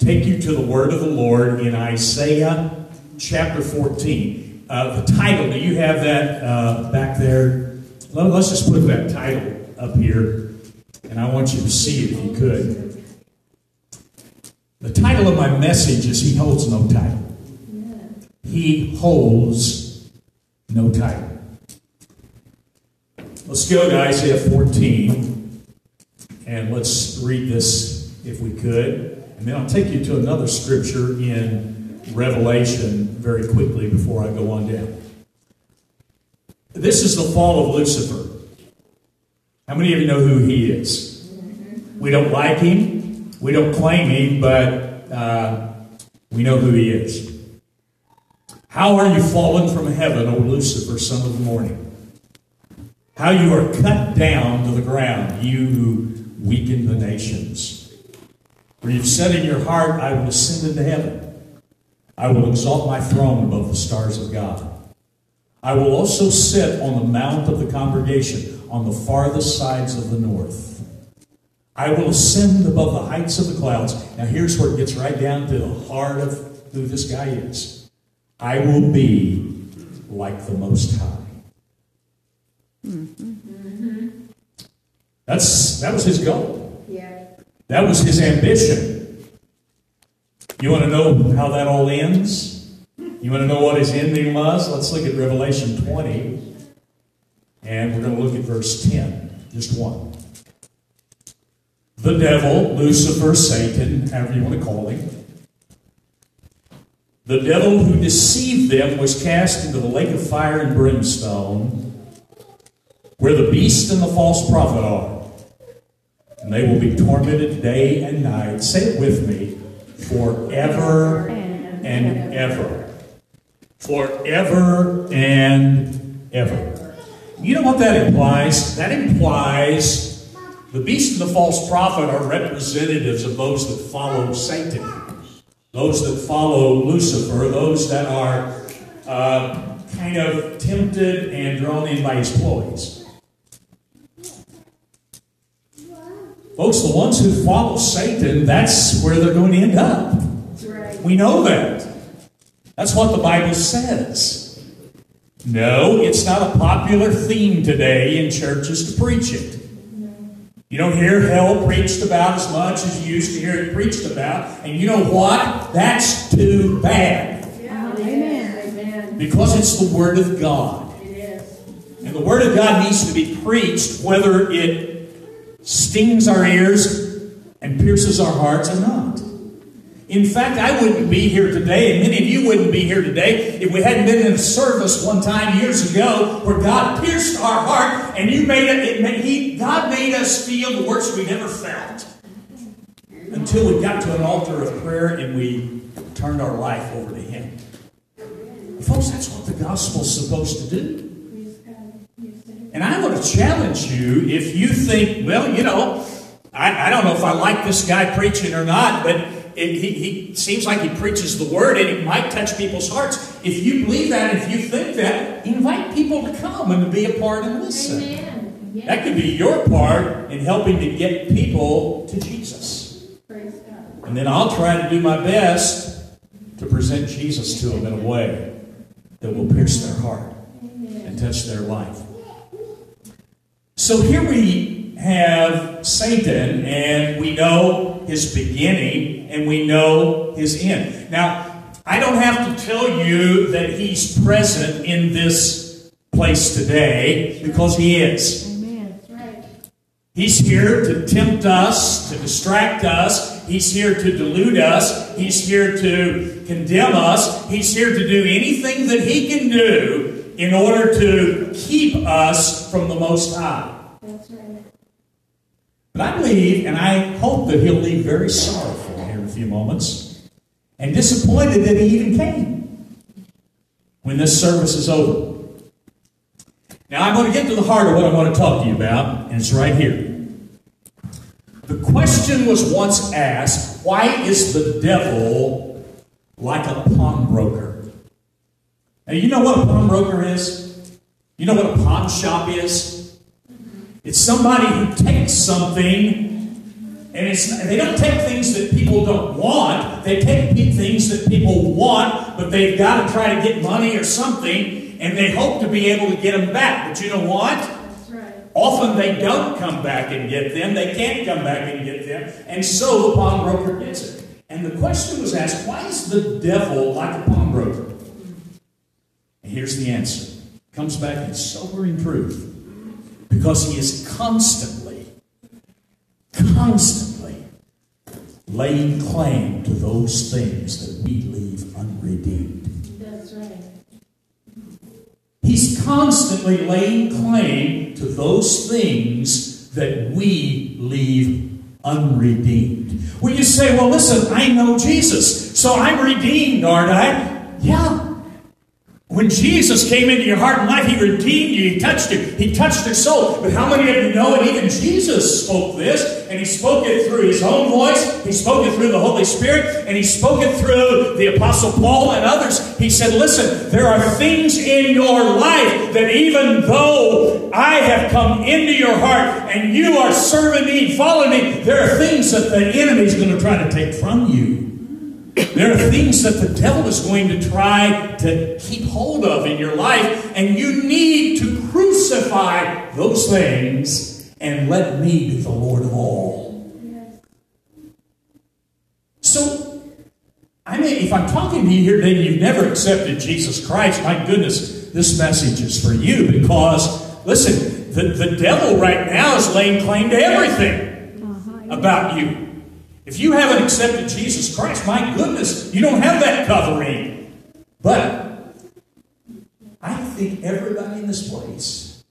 take you to the word of the Lord in Isaiah chapter 14. Uh, the title, do you have that uh, back there? Let, us just put that title up here, and I want you to see it if you could. The title of my message is He Holds No Title. He holds no title. Let's go to Isaiah 14 and let's read this if we could. And then I'll take you to another scripture in Revelation very quickly before I go on down. This is the fall of Lucifer. How many of you know who he is? We don't like him, we don't claim him, but uh, we know who he is. How are you fallen from heaven, O Lucifer, son of the morning? How you are cut down to the ground, you who weaken the nations. For you've said in your heart, I will ascend into heaven. I will exalt my throne above the stars of God. I will also sit on the mount of the congregation on the farthest sides of the north. I will ascend above the heights of the clouds. Now, here's where it gets right down to the heart of who this guy is. I will be like the Most High. Mm-hmm. That's that was his goal. That was his ambition. You want to know how that all ends? You want to know what his ending was? Let's look at Revelation 20. And we're going to look at verse 10. Just one. The devil, Lucifer, Satan, however you want to call him, the devil who deceived them was cast into the lake of fire and brimstone where the beast and the false prophet are. And they will be tormented day and night. Say it with me forever and ever. Forever and ever. You know what that implies? That implies the beast and the false prophet are representatives of those that follow Satan, those that follow Lucifer, those that are uh, kind of tempted and drawn in by his ploys. Folks, the ones who follow Satan, that's where they're going to end up. Right. We know that. That's what the Bible says. No, it's not a popular theme today in churches to preach it. You don't hear hell preached about as much as you used to hear it preached about. And you know what? That's too bad. Yeah. Amen. Because it's the Word of God. It is. And the Word of God needs to be preached whether it stings our ears and pierces our hearts or not. In fact, I wouldn't be here today, and many of you wouldn't be here today if we hadn't been in a service one time years ago where God pierced our heart and you made it, it made, he, God made us feel the worst we never felt. Until we got to an altar of prayer and we turned our life over to Him. Folks, that's what the gospel's supposed to do. And I want to challenge you if you think, well, you know, I, I don't know if I like this guy preaching or not, but it, he, he seems like he preaches the word and it might touch people's hearts. If you believe that, if you think that, invite people to come and to be a part and listen. Amen. Yeah. That could be your part in helping to get people to Jesus. And then I'll try to do my best to present Jesus to them in a way that will pierce their heart and touch their life. So here we have Satan, and we know his beginning, and we know his end. Now, I don't have to tell you that he's present in this place today because he is. He's here to tempt us, to distract us. He's here to delude us. He's here to condemn us. He's here to do anything that he can do in order to keep us from the Most High. That's right. But I believe, and I hope that he'll leave very sorrowful here in a few moments, and disappointed that he even came when this service is over. Now, I'm going to get to the heart of what I want to talk to you about, and it's right here. The question was once asked why is the devil like a pawnbroker? Now, you know what a pawnbroker is? You know what a pawn shop is? It's somebody who takes something And it's, they don't take things that people don't want. They take things that people want, but they've got to try to get money or something, and they hope to be able to get them back. But you know what? Right. Often they don't come back and get them. They can't come back and get them. And so the pawnbroker gets it. And the question was asked why is the devil like a pawnbroker? And here's the answer. Comes back in sobering proof Because he is constantly, constantly laying claim to those things that we leave unredeemed. That's right. He's constantly laying claim to those things that we leave unredeemed. When you say, well, listen, I know Jesus, so I'm redeemed, aren't I? Yeah. When Jesus came into your heart and life, He redeemed you. He touched you. He touched your soul. But how many of you know it? Even Jesus spoke this, and He spoke it through His own voice. He spoke it through the Holy Spirit, and He spoke it through the Apostle Paul and others. He said, Listen, there are things in your life that even though I have come into your heart and you are serving me, following me, there are things that the enemy is going to try to take from you. There are things that the devil is going to try to keep hold of in your life, and you need to crucify those things and let me be the Lord of all. So, I mean, if I'm talking to you here today and you've never accepted Jesus Christ, my goodness, this message is for you because, listen, the, the devil right now is laying claim to everything Uh-huh. about you. If you haven't accepted Jesus Christ, my goodness, you don't have that covering. But I think everybody in this place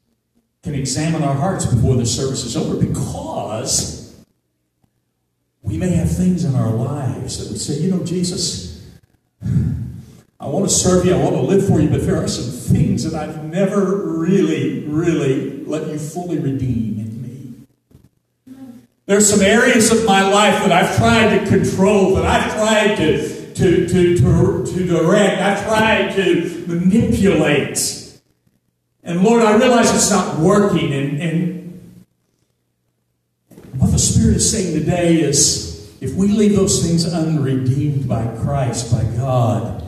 can examine our hearts before the service is over because we may have things in our lives that we say, you know, Jesus, I want to serve you, I want to live for you, but there are some things that I've never really, really let you fully redeem. There's some areas of my life that I've tried to control, that I've tried to, to, to, to, to direct, I've tried to manipulate. And Lord, I realize it's not working. And, and what the Spirit is saying today is if we leave those things unredeemed by Christ, by God,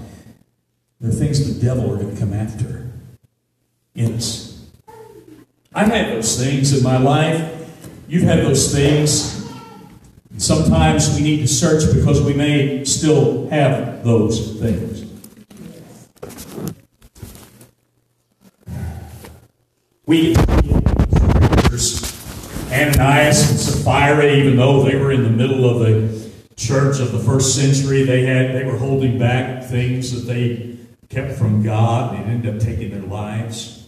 they're things the devil are going to come after in us. I've had those things in my life. You've had those things. Sometimes we need to search because we may still have those things. We Ananias and Sapphira, even though they were in the middle of the church of the first century, they had they were holding back things that they kept from God and ended up taking their lives.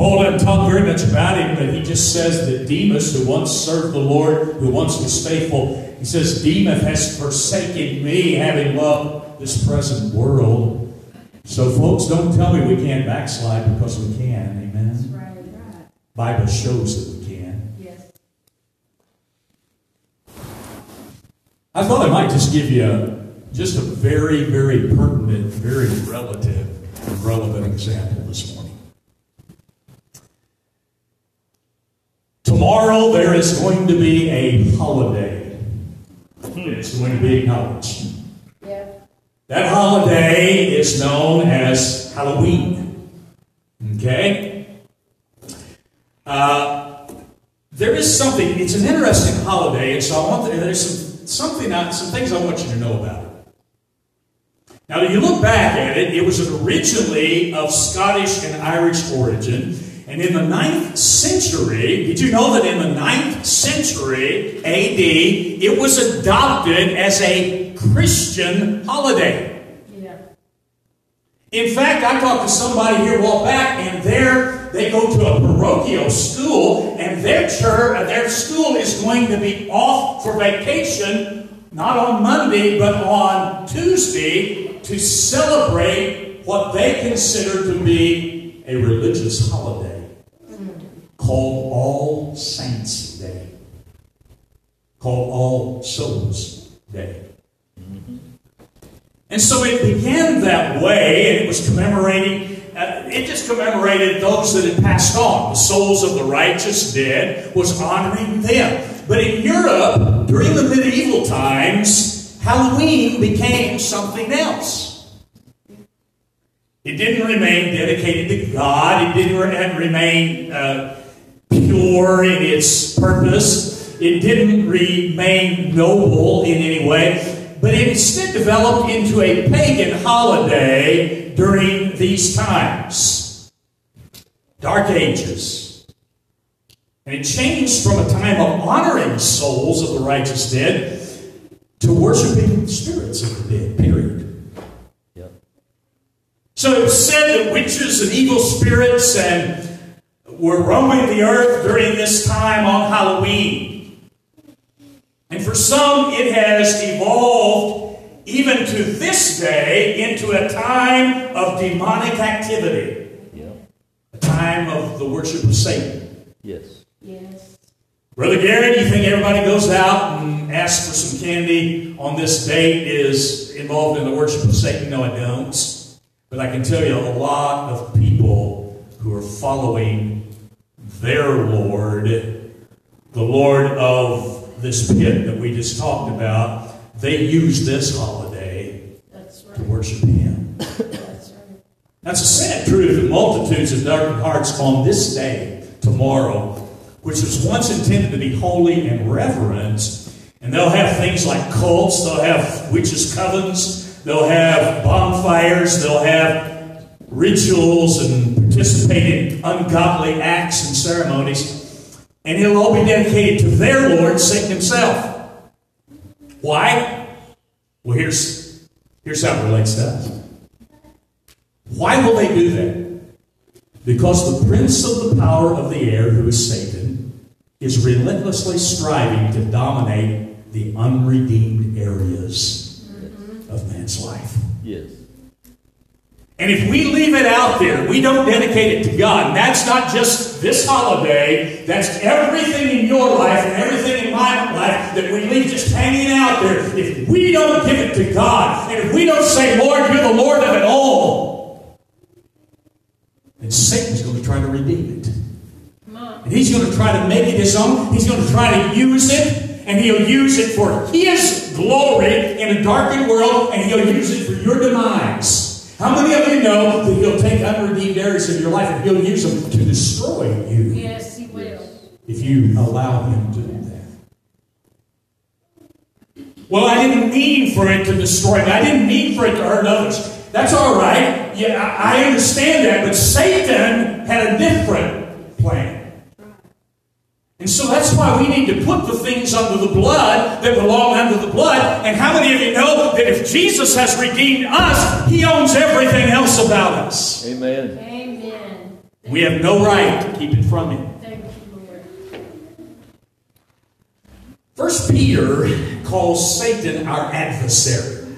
Paul doesn't talk very much about him, but he just says that Demas, who once served the Lord, who once was faithful, he says, Demas has forsaken me, having loved this present world. So, folks, don't tell me we can't backslide because we can. That's Amen. right. Right. Bible shows that we can. Yes. I thought I might just give you a, just a very, very pertinent, very relative, relevant example this morning. Tomorrow there is going to be a holiday. It's going to be acknowledged. Yeah. That holiday is known as Halloween. Okay? Uh, there is something, it's an interesting holiday, and so I want, there's some, something, I- some things I want you to know about it. Now, if you look back at it, it was originally of Scottish and Irish origin. And in the ninth century, did you know that in the ninth century AD, it was adopted as a Christian holiday? Yeah. In fact, I talked to somebody here a while back, and there they go to a parochial school, and their church, uh, their school is going to be off for vacation, not on Monday, but on Tuesday, to celebrate what they consider to be a religious holiday called All Saints Day, called All Souls Day. And so it began that way, and it was commemorating, uh, it just commemorated those that had passed on. The souls of the righteous dead was honoring them. But in Europe, during the medieval times, Halloween became something else. It didn't remain dedicated to God. It didn't re- remain uh, pure in its purpose. It didn't remain noble in any way. But it instead developed into a pagan holiday during these times. Dark Ages. And it changed from a time of honoring souls of the righteous dead to worshiping spirits of the dead, period. Yep. So it was said that witches and evil spirits and were roaming the earth during this time on Halloween. And for some, it has evolved even to this day into a time of demonic activity, Yep. a time of the worship of Satan. Yes. Yes. Brother Gary, do you think everybody goes out and asks for some candy on this date is involved in the worship of Satan? No, I don't. But I can tell you a lot of people who are following their Lord, the Lord of this pit that we just talked about, they use this holiday That's to worship Him. That's right. That's a sad truth that multitudes of darkened hearts on this day, tomorrow, which was once intended to be holy and reverent, and they'll have things like cults, they'll have witches' covens, they'll have bonfires, they'll have rituals and participate in ungodly acts and ceremonies, and it'll all be dedicated to their Lord, Satan himself. Why? Well, here's, here's how it relates to us. Why will they do that? Because the prince of the power of the air, who is Satan, is relentlessly striving to dominate the unredeemed areas of man's life. Yes. And if we leave it out there, we don't dedicate it to God. And that's not just this holiday, that's everything in your life and everything in my life that we leave just hanging out there. If we don't give it to God, and if we don't say, Lord, you're the Lord of it all, then Satan's going to try to redeem it. And he's going to try to make it his own. He's going to try to use it, and he'll use it for his glory in a darkened world, and he'll use it for your demise. How many of you know that he'll take unredeemed areas of your life and he'll use them to destroy you Yes, he will. if you allow him to do that? Well, I didn't mean for it to destroy me. I didn't mean for it to hurt others. That's all right. Yeah, I I understand that. But Satan had a different plan. And so that's why we need to put the things under the blood that belong under the blood. And how many of you know that if Jesus has redeemed us, he owns everything else about us? Amen. Amen. We have no right to keep it from him. Thank you, Lord. First Peter calls Satan our adversary,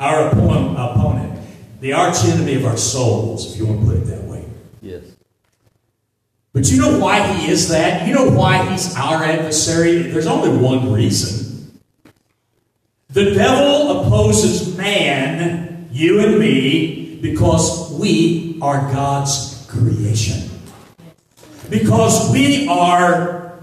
our opponent, the arch enemy of our souls, if you want to put it that way. But you know why he is that? You know why he's our adversary? There's only one reason. The devil opposes man, you and me, because we are God's creation. Because we are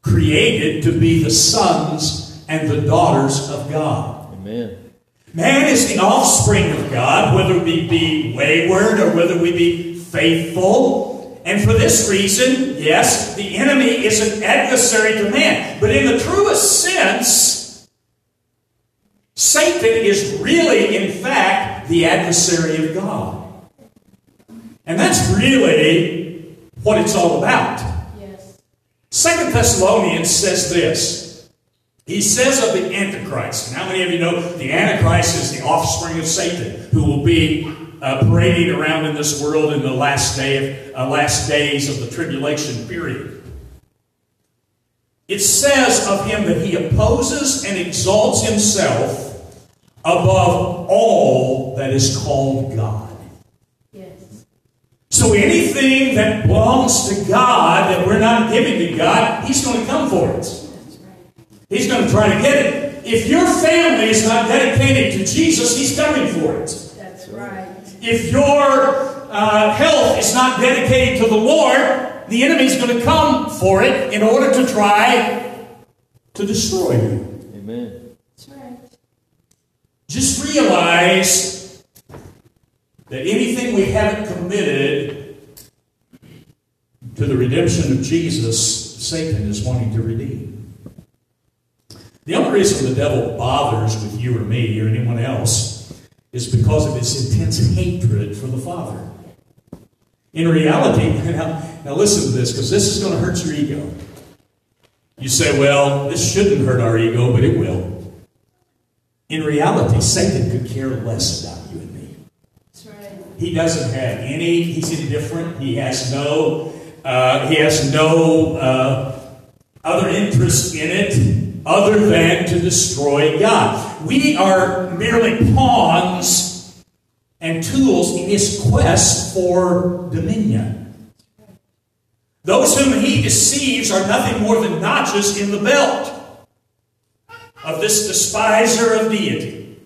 created to be the sons and the daughters of God. Amen. Man is the offspring of God, whether we be wayward or whether we be faithful. And for this reason, yes, the enemy is an adversary to man. But in the truest sense, Satan is really, in fact, the adversary of God. And that's really what it's all about. Yes. Second Thessalonians says this. He says of the Antichrist, and how many of you know the Antichrist is the offspring of Satan, who will be uh, parading around in this world in the last day of uh, last days of the tribulation period. It says of him that he opposes and exalts himself above all that is called God. Yes. So anything that belongs to God that we're not giving to God, He's going to come for it. Right. He's going to try to get it. If your family is not dedicated to Jesus, He's coming for it. That's right. If your uh, health is not dedicated to the Lord, the enemy's going to come for it in order to try to destroy you. Amen. That's right. Just realize that anything we haven't committed to the redemption of Jesus, Satan is wanting to redeem. The only reason the devil bothers with you or me or anyone else is because of his intense hatred for the Father. In reality, now, now listen to this because this is going to hurt your ego. You say, well, this shouldn't hurt our ego, but it will. In reality, Satan could care less about you and me. That's right. He doesn't have any. He's indifferent. He has no. Uh, he has no uh, other interest in it other than to destroy God. We are merely pawns and tools in his quest for dominion. Those whom he deceives are nothing more than notches in the belt of this despiser of deity.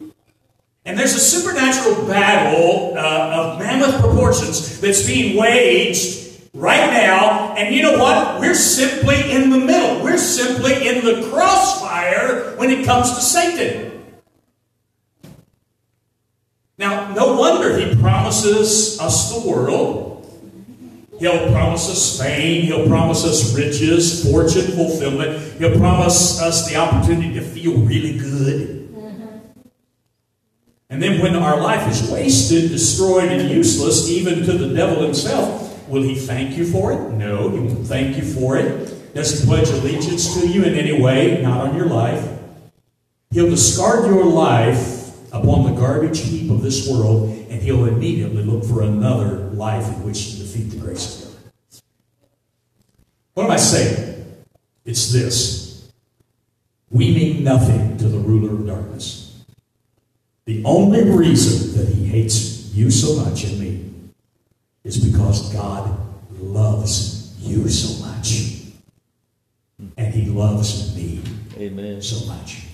And there's a supernatural battle uh, of mammoth proportions that's being waged right now. And you know what? We're simply in the middle. We're simply in the crossfire when it comes to Satan. Now, no wonder he promises us the world. He'll promise us fame. He'll promise us riches, fortune, fulfillment. He'll promise us the opportunity to feel really good. Mm-hmm. And then when our life is wasted, destroyed, and useless, even to the devil himself, will he thank you for it? No, he won't thank you for it. Does he pledge allegiance to you in any way? Not on your life. He'll discard your life upon the garbage heap of this world, and he'll immediately look for another life in which to defeat the grace of God. What am I saying? It's this. We mean nothing to the ruler of darkness. The only reason that he hates you so much and me is because God loves you so much. And he loves me Amen. so much.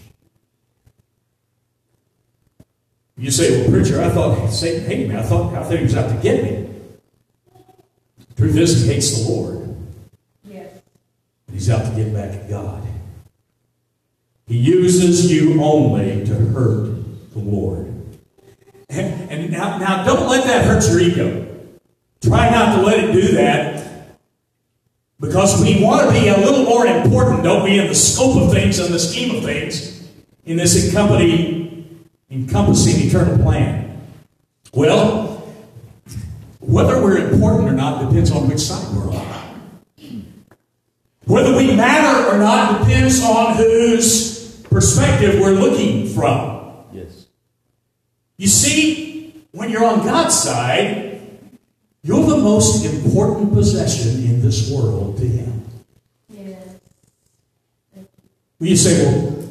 You say, well, preacher, I thought Satan hated me. I thought, I thought he was out to get me. Truth is, he hates the Lord. Yes. But he's out to get back at God. He uses you only to hurt the Lord. And, and now, now, don't let that hurt your ego. Try not to let it do that. Because we want to be a little more important, don't we, in the scope of things and the scheme of things, in this encompassing, encompassing eternal plan. Well, whether we're important or not depends on which side we're on. Whether we matter or not depends on whose perspective we're looking from. Yes. You see, when you're on God's side, you're the most important possession in this world to Him. Yes. Well, you say, well,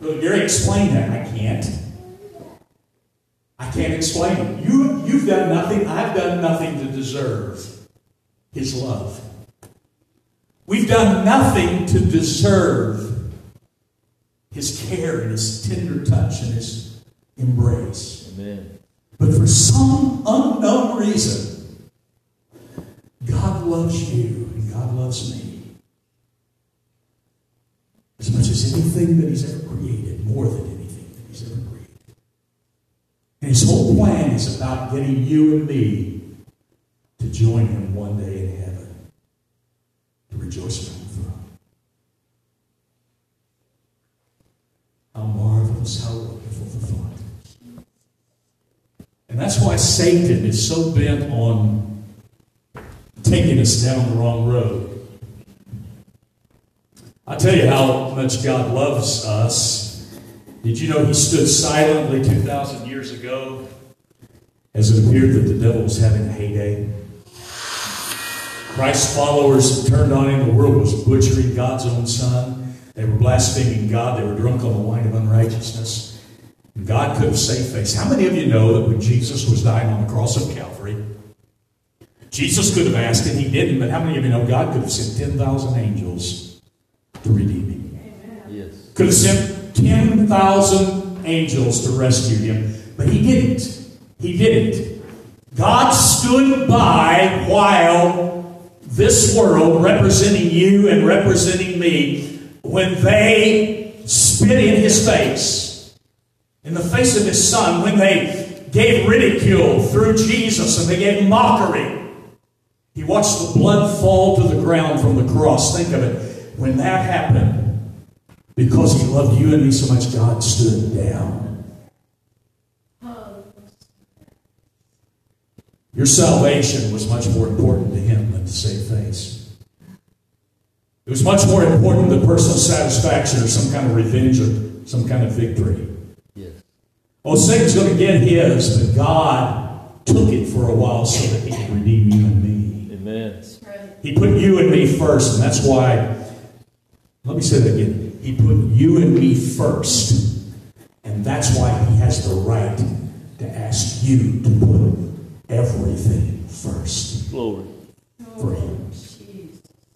Brother Gary, explain that. I can't. I can't explain it. You, you've done nothing, I've done nothing to deserve His love. We've done nothing to deserve His care and His tender touch and His embrace. Amen. But for some unknown reason, God loves you and God loves me. As much as anything that He's ever created, more than anything that He's ever created. And His whole plan is about getting you and me to join Him one day in heaven, to rejoice around the throne. How marvelous, how wonderful the thought. And that's why Satan is so bent on taking us down the wrong road. I'll tell you how much God loves us. Did you know he stood silently 2,000 years ago as it appeared that the devil was having a heyday? Christ's followers turned on him. The world was butchering God's own son. They were blaspheming God. They were drunk on the wine of unrighteousness. And God could have saved face. How many of you know that when Jesus was dying on the cross of Calvary, Jesus could have asked, and he didn't, but how many of you know God could have sent 10,000 angels to redeem him? Yes. Could have sent 10,000 angels to rescue him, but he didn't. He didn't. God stood by while this world, representing you and representing me, when they spit in his face, in the face of his son, when they gave ridicule through Jesus and they gave mockery. He watched the blood fall to the ground from the cross. Think of it. When that happened, because he loved you and me so much, God stood down. Your salvation was much more important to him than to save face. It was much more important than personal satisfaction or some kind of revenge or some kind of victory. Yes. Oh, Satan's going to get his, but God took it for a while so that he could redeem you and me. Amen. He put you and me first, and that's why, let me say that again. He put you and me first, and that's why he has the right to ask you to put everything first Glory. for him.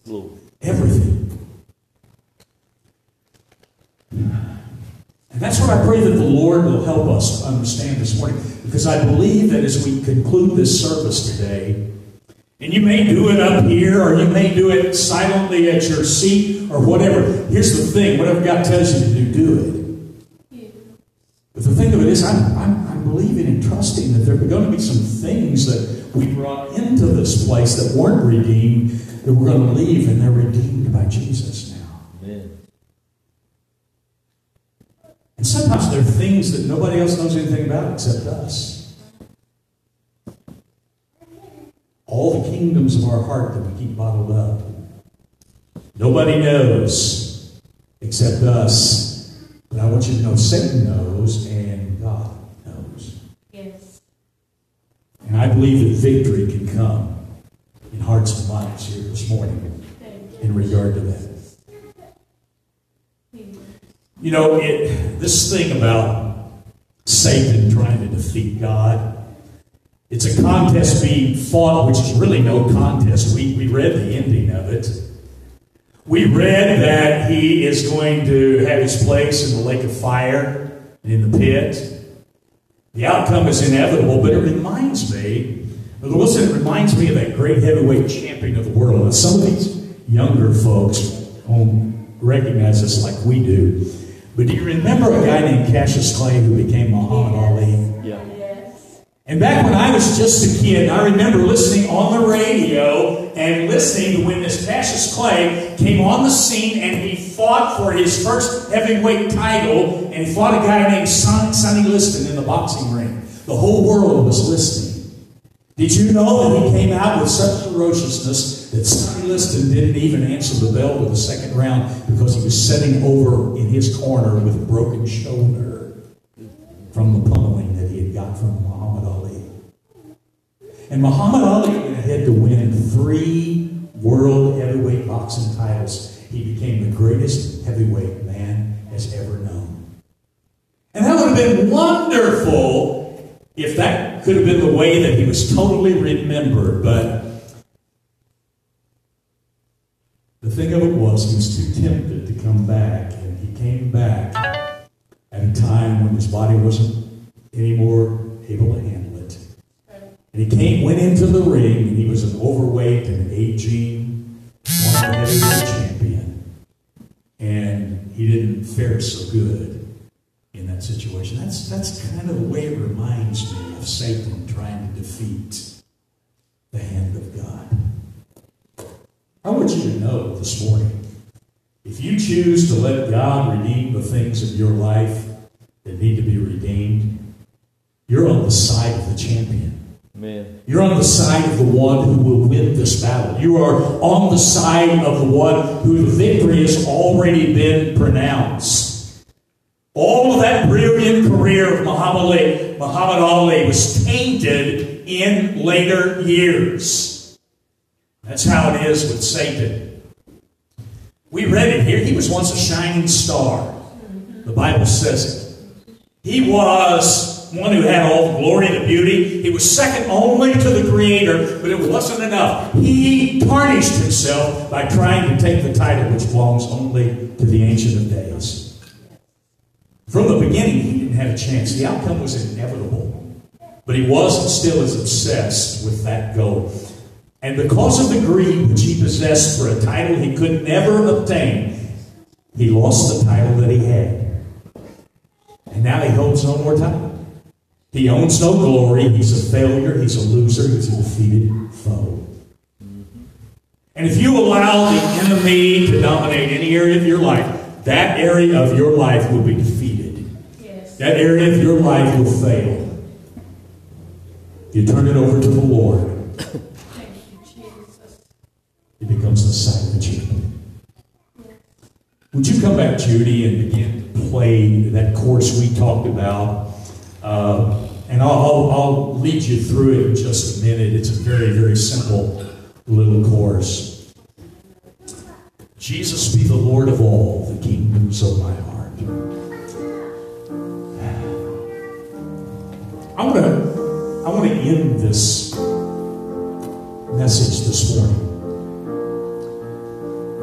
Glory. Everything. And that's what I pray that the Lord will help us to understand this morning. Because I believe that as we conclude this service today, and you may do it up here, or you may do it silently at your seat, or whatever. Here's the thing whatever God tells you to do, do it. But the thing of it is, I'm, I'm, I'm believing and trusting that there are going to be some things that we brought into this place that weren't redeemed, that we're going to leave, and they're redeemed by Jesus now. Amen. And sometimes there are things that nobody else knows anything about except us. All the kingdoms of our heart that we keep bottled up. Nobody knows except us. But I want you to know Satan knows and God knows. Yes. And I believe that victory can come in hearts and minds here this morning in regard to that. You know, it, this thing about Satan trying to defeat God, it's a contest being fought, which is really no contest. We, we read the ending of it. We read that he is going to have his place in the lake of fire and in the pit. The outcome is inevitable, but it reminds me, Wilson, it reminds me of that great heavyweight champion of the world. And some of these younger folks won't recognize this like we do. But do you remember a guy named Cassius Clay who became Muhammad Ali? And back when I was just a kid, I remember listening on the radio and listening to when this Cassius Clay came on the scene and he fought for his first heavyweight title and fought a guy named Son, Sonny Liston in the boxing ring. The whole world was listening. Did you know that he came out with such ferociousness that Sonny Liston didn't even answer the bell to the second round because he was sitting over in his corner with a broken shoulder from the pummeling that he had got from Muhammad Ali. And Muhammad Ali went ahead to win three world heavyweight boxing titles. He became the greatest heavyweight man has ever known. And that would have been wonderful if that could have been the way that he was totally remembered, but the thing of it was he was too tempted to come back, and he came back at a time when his body wasn't anymore able to handle. And he came, went into the ring, and he was an overweight and aging, former heavyweight champion, and he didn't fare so good in that situation. That's that's kind of the way it reminds me of Satan trying to defeat the hand of God. I want you to know this morning, if you choose to let God redeem the things of your life that need to be redeemed, you're on the side of the champion. Amen. You're on the side of the one who will win this battle. You are on the side of the one who the victory has already been pronounced. All of that brilliant career of Muhammad Ali was tainted in later years. That's how it is with Satan. We read it here. He was once a shining star. The Bible says it. He was one who had all the glory, and the beauty. He was second only to the Creator, but it wasn't enough. He tarnished himself by trying to take the title which belongs only to the Ancient of Days. From the beginning, he didn't have a chance. The outcome was inevitable. But he was and still is obsessed with that goal. And because of the greed which he possessed for a title he could never obtain, He lost the title that he had. And now he holds no more title. He owns no glory. He's a failure. He's a loser. He's a defeated foe. And if you allow the enemy to dominate any area of your life, that area of your life will be defeated. Yes. That area of your life will fail. You turn it over to the Lord, Thank you, Jesus. it becomes the silent champion. Would you come back, Judy, and begin to play that course we talked about? Uh, and I'll, I'll, I'll lead you through it in just a minute. It's a very, very simple little course. Jesus be the Lord of all the kingdoms of my heart. I want to I want to end this message this morning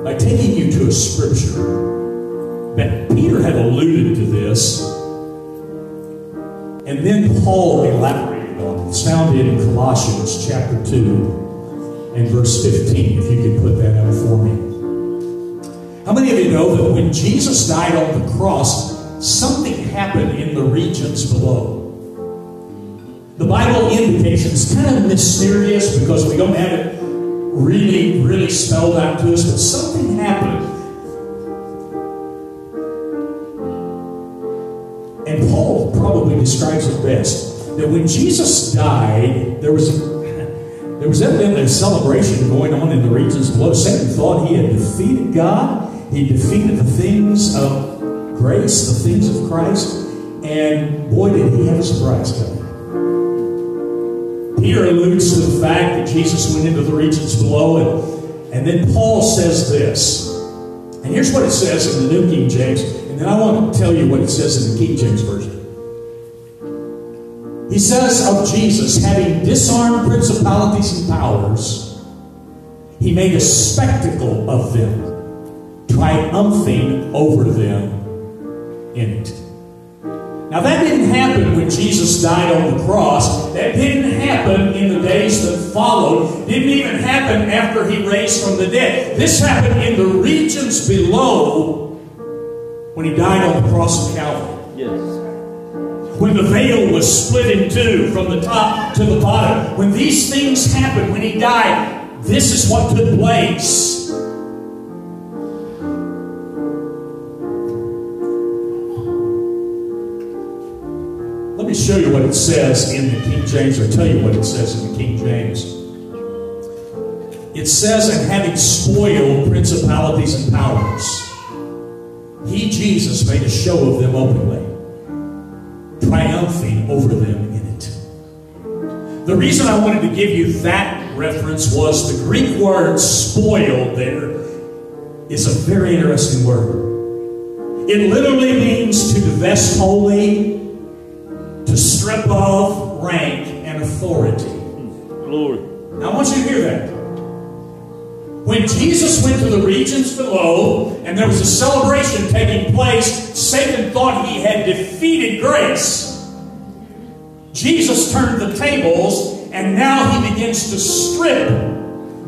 by taking you to a scripture that Peter had alluded to this, and then Paul elaborated on it. It's found in Colossians chapter 2 and verse 15, if you could put that up for me. How many of you know that when Jesus died on the cross, something happened in the regions below? The Bible indicates it's kind of mysterious because we don't have it really, really spelled out to us, but something happened. Describes it best that when Jesus died, there was there was evidently a celebration going on in the regions below. Satan thought he had defeated God. He defeated the things of grace, the things of Christ, and boy, did he have a surprise coming. Peter alludes to the fact that Jesus went into the regions below, and, and then Paul says this. And here's what it says in the New King James, and then I want to tell you what it says in the King James Version. He says of Jesus, having disarmed principalities and powers, he made a spectacle of them, triumphing over them in it. Now, that didn't happen when Jesus died on the cross. That didn't happen in the days that followed. Didn't even happen after he raised from the dead. This happened in the regions below when he died on the cross of Calvary. Yes. When the veil was split in two from the top to the bottom. When these things happened, when he died, this is what took place. Let me show you what it says in the King James, or tell you what it says in the King James. It says, and having spoiled principalities and powers, he, Jesus, made a show of them openly, triumphing over them in it. The reason I wanted to give you that reference was the Greek word spoiled there is a very interesting word. It literally means to divest wholly, to strip off rank and authority. Glory. Now, I want you to hear that. When Jesus went to the regions below and there was a celebration taking place, Satan thought he had defeated grace. Jesus turned the tables and now he begins to strip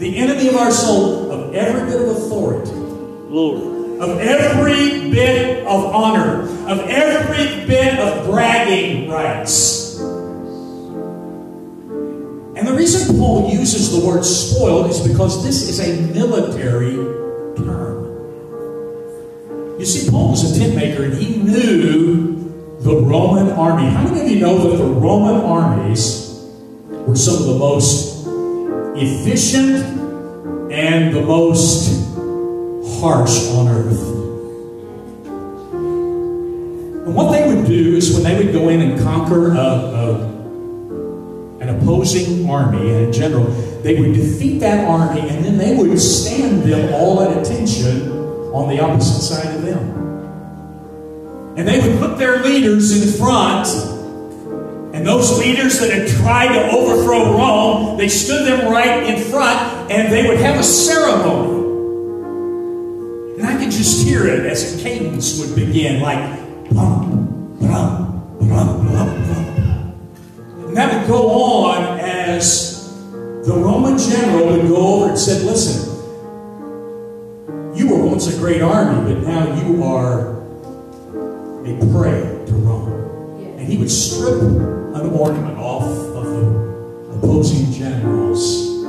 the enemy of our soul of every bit of authority Glory. of every bit of honor, of every bit of bragging rights. Paul uses the word spoiled is because this is a military term. You see, Paul was a tent maker and he knew the Roman army. How many of you know that the Roman armies were some of the most efficient and the most harsh on earth? And what they would do is when they would go in and conquer a, a, an opposing army and a general, they would defeat that army and then they would stand them all at attention on the opposite side of them. And they would put their leaders in front, and those leaders that had tried to overthrow Rome, they stood them right in front, and they would have a ceremony. And I could just hear it as a cadence would begin, like bum, bum, bum, bum, bum. That would go on as the Roman general would go over and said, Listen, you were once a a great army, but now you are a prey to Rome. And he would strip an ornament off of the opposing general's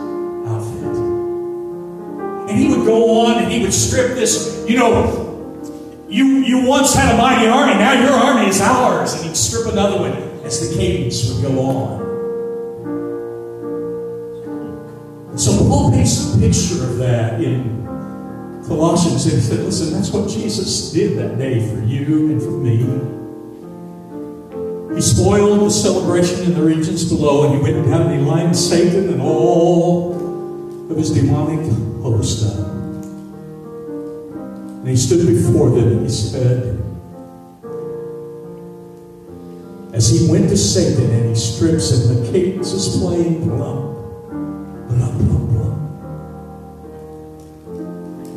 outfit. And he would go on and he would strip this, you know, you, you once had a mighty army, now your army is ours. And he'd strip another one as the cadence would go on. So Paul paints a picture of that in Colossians and he said, listen, that's what Jesus did that day for you and for me. He spoiled the celebration in the regions below and he went down and he lined Satan and all of his demonic host. And he stood before them and he said, as he went to Satan and he strips and the cadence is playing plump, plump, plump, plump.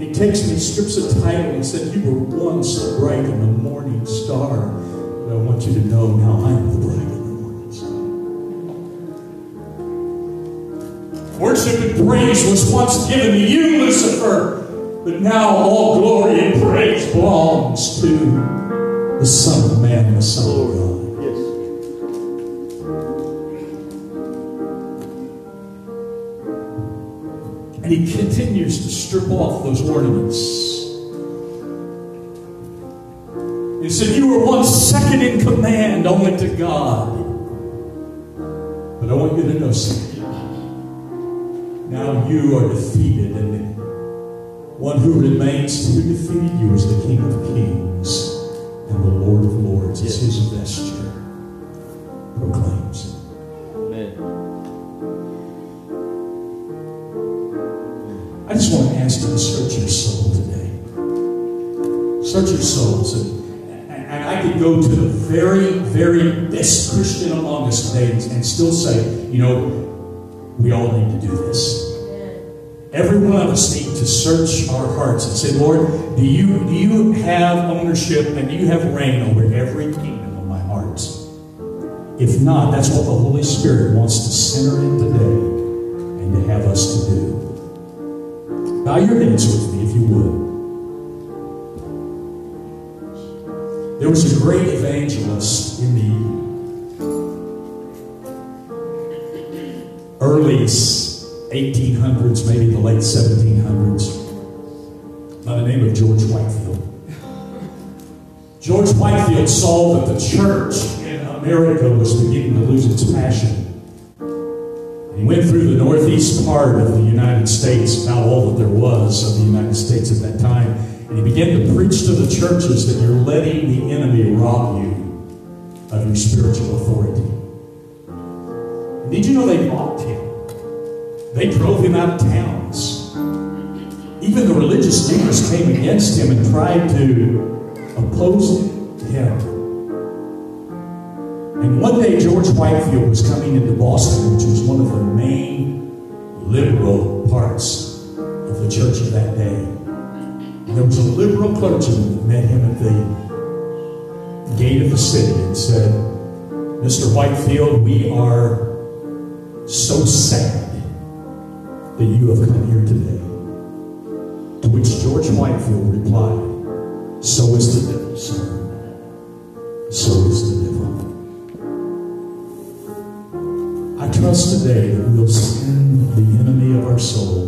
He takes he strips a title and said, You were once the bright and the morning star. But I want you to know now I am the bright and the morning star. Worship and praise was once given to you, Lucifer. But now all glory and praise belongs to the Son of Man the Son of God. He continues to strip off those ornaments. He said, You were once second in command only to God. But I want you to know something. Now you are defeated, and the one who remains to be defeated you is the King of Kings and the Lord of Lords, as his vesture. Go to the very, very best Christian among us today and, still say, you know, we all need to do this. Every one of us need to search our hearts and say, Lord, do you, do you have ownership and do you have reign over every kingdom of my heart? If not, that's what the Holy Spirit wants to center in today and to have us to do. Bow your heads with me if you would. There was a great evangelist in the early 1800s, maybe the late 1700s, by the name of George Whitefield. George Whitefield saw that the church in America was beginning to lose its passion. He went through the northeast part of the United States, about all that there was of the United States at that time, and he began to preach to the churches that you're letting the enemy rob you of your spiritual authority. And did you know they mocked him? They drove him out of towns. Even the religious leaders came against him and tried to oppose him. And one day, George Whitefield was coming into Boston, which was one of the main liberal parts of the church of that day. There was a liberal clergyman that met him at the gate of the city and said, Mr. Whitefield, we are so sad that you have come here today. To which George Whitefield replied, So is the devil, sir. So is the devil. I trust today that we'll send the enemy of our soul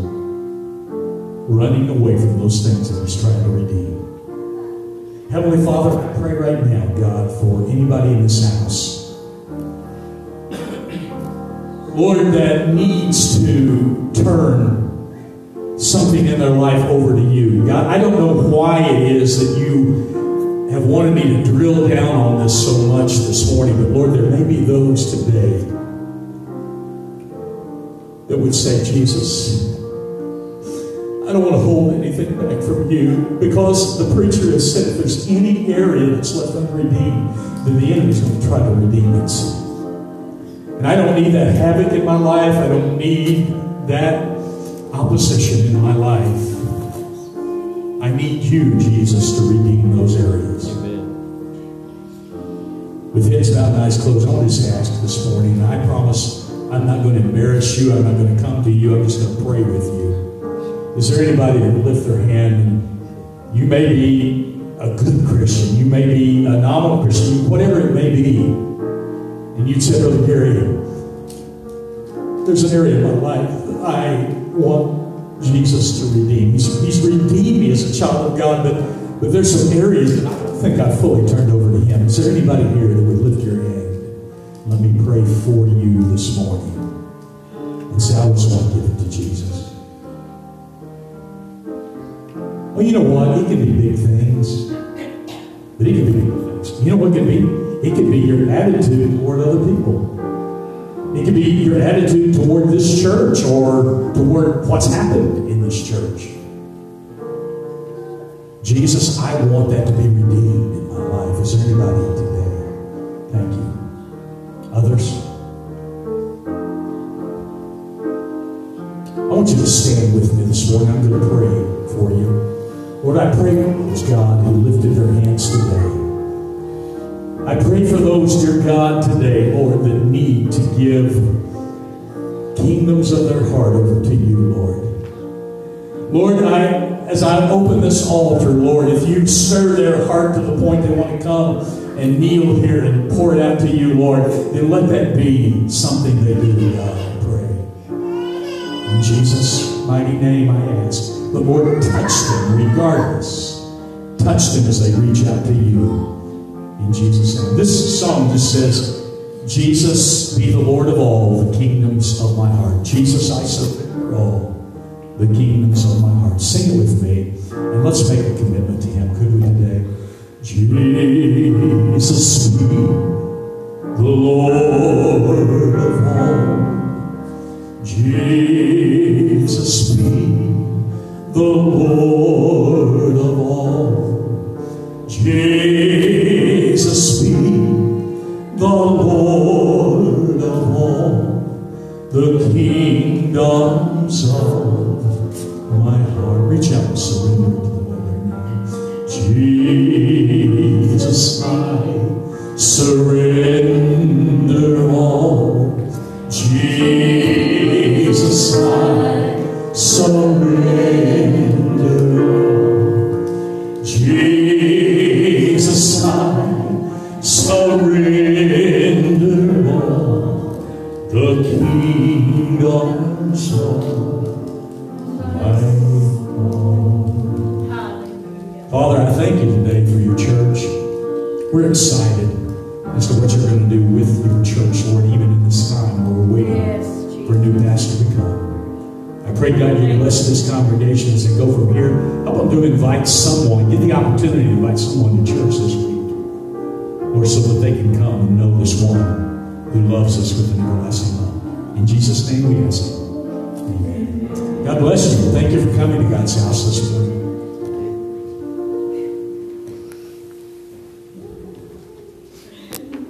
running away from those things that he's trying to redeem. Heavenly Father, I pray right now, God, for anybody in this house Lord, that needs to turn something in their life over to you. God, I don't know why it is that you have wanted me to drill down on this so much this morning, but Lord, there may be those today that would say, Jesus, I don't want to hold anything back from you because the preacher has said if there's any area that's left unredeemed, then the enemy's going to try to redeem it. And I don't need that havoc in my life. I don't need that opposition in my life. I need you, Jesus, to redeem those areas. Amen. With heads bowed and eyes closed, I want to just ask this morning, and I promise I'm not going to embarrass you. I'm not going to come to you. I'm just going to pray with you. Is there anybody that would lift their hand and You may be a good Christian. You may be a nominal Christian, whatever it may be. And you'd say, Brother Gary, there's an area of my life that I want Jesus to redeem. He's, he's redeemed me as a child of God, but, but there's some areas that I don't think I've fully turned over to Him. Is there anybody here that would lift your hand? Let me pray for you this morning and say, I just want to give it to Jesus. Well, you know what? It can be big things. But it can be big things. You know what it can be? It can be your attitude toward other people. It can be your attitude toward this church or toward what's happened in this church. Jesus, I want that to be redeemed in my life. Is there anybody today? Thank you. Others? I want you to stand with me this morning. I'm going to pray for you. Lord, I pray for those, God, who lifted their hands today. I pray for those, dear God, today, Lord, that need to give kingdoms of their heart over to you, Lord. Lord, I, as I open this altar, Lord, if you stir their heart to the point they want to come and kneel here and pour it out to you, Lord, then let that be something they do, God, I pray. In Jesus' mighty name I ask. But Lord, touch them regardless. Touch them as they reach out to you. In Jesus' name. This song just says, Jesus be the Lord of all the kingdoms of my heart. Jesus, I surrender all the kingdoms of my heart. Sing it with me, and let's make a commitment to Him. Could we today? Jesus be the Lord of all. Jesus be the Lord of all. Jesus be the Lord of all the kingdoms of my heart. Reach out and surrender to the Lord. Jesus,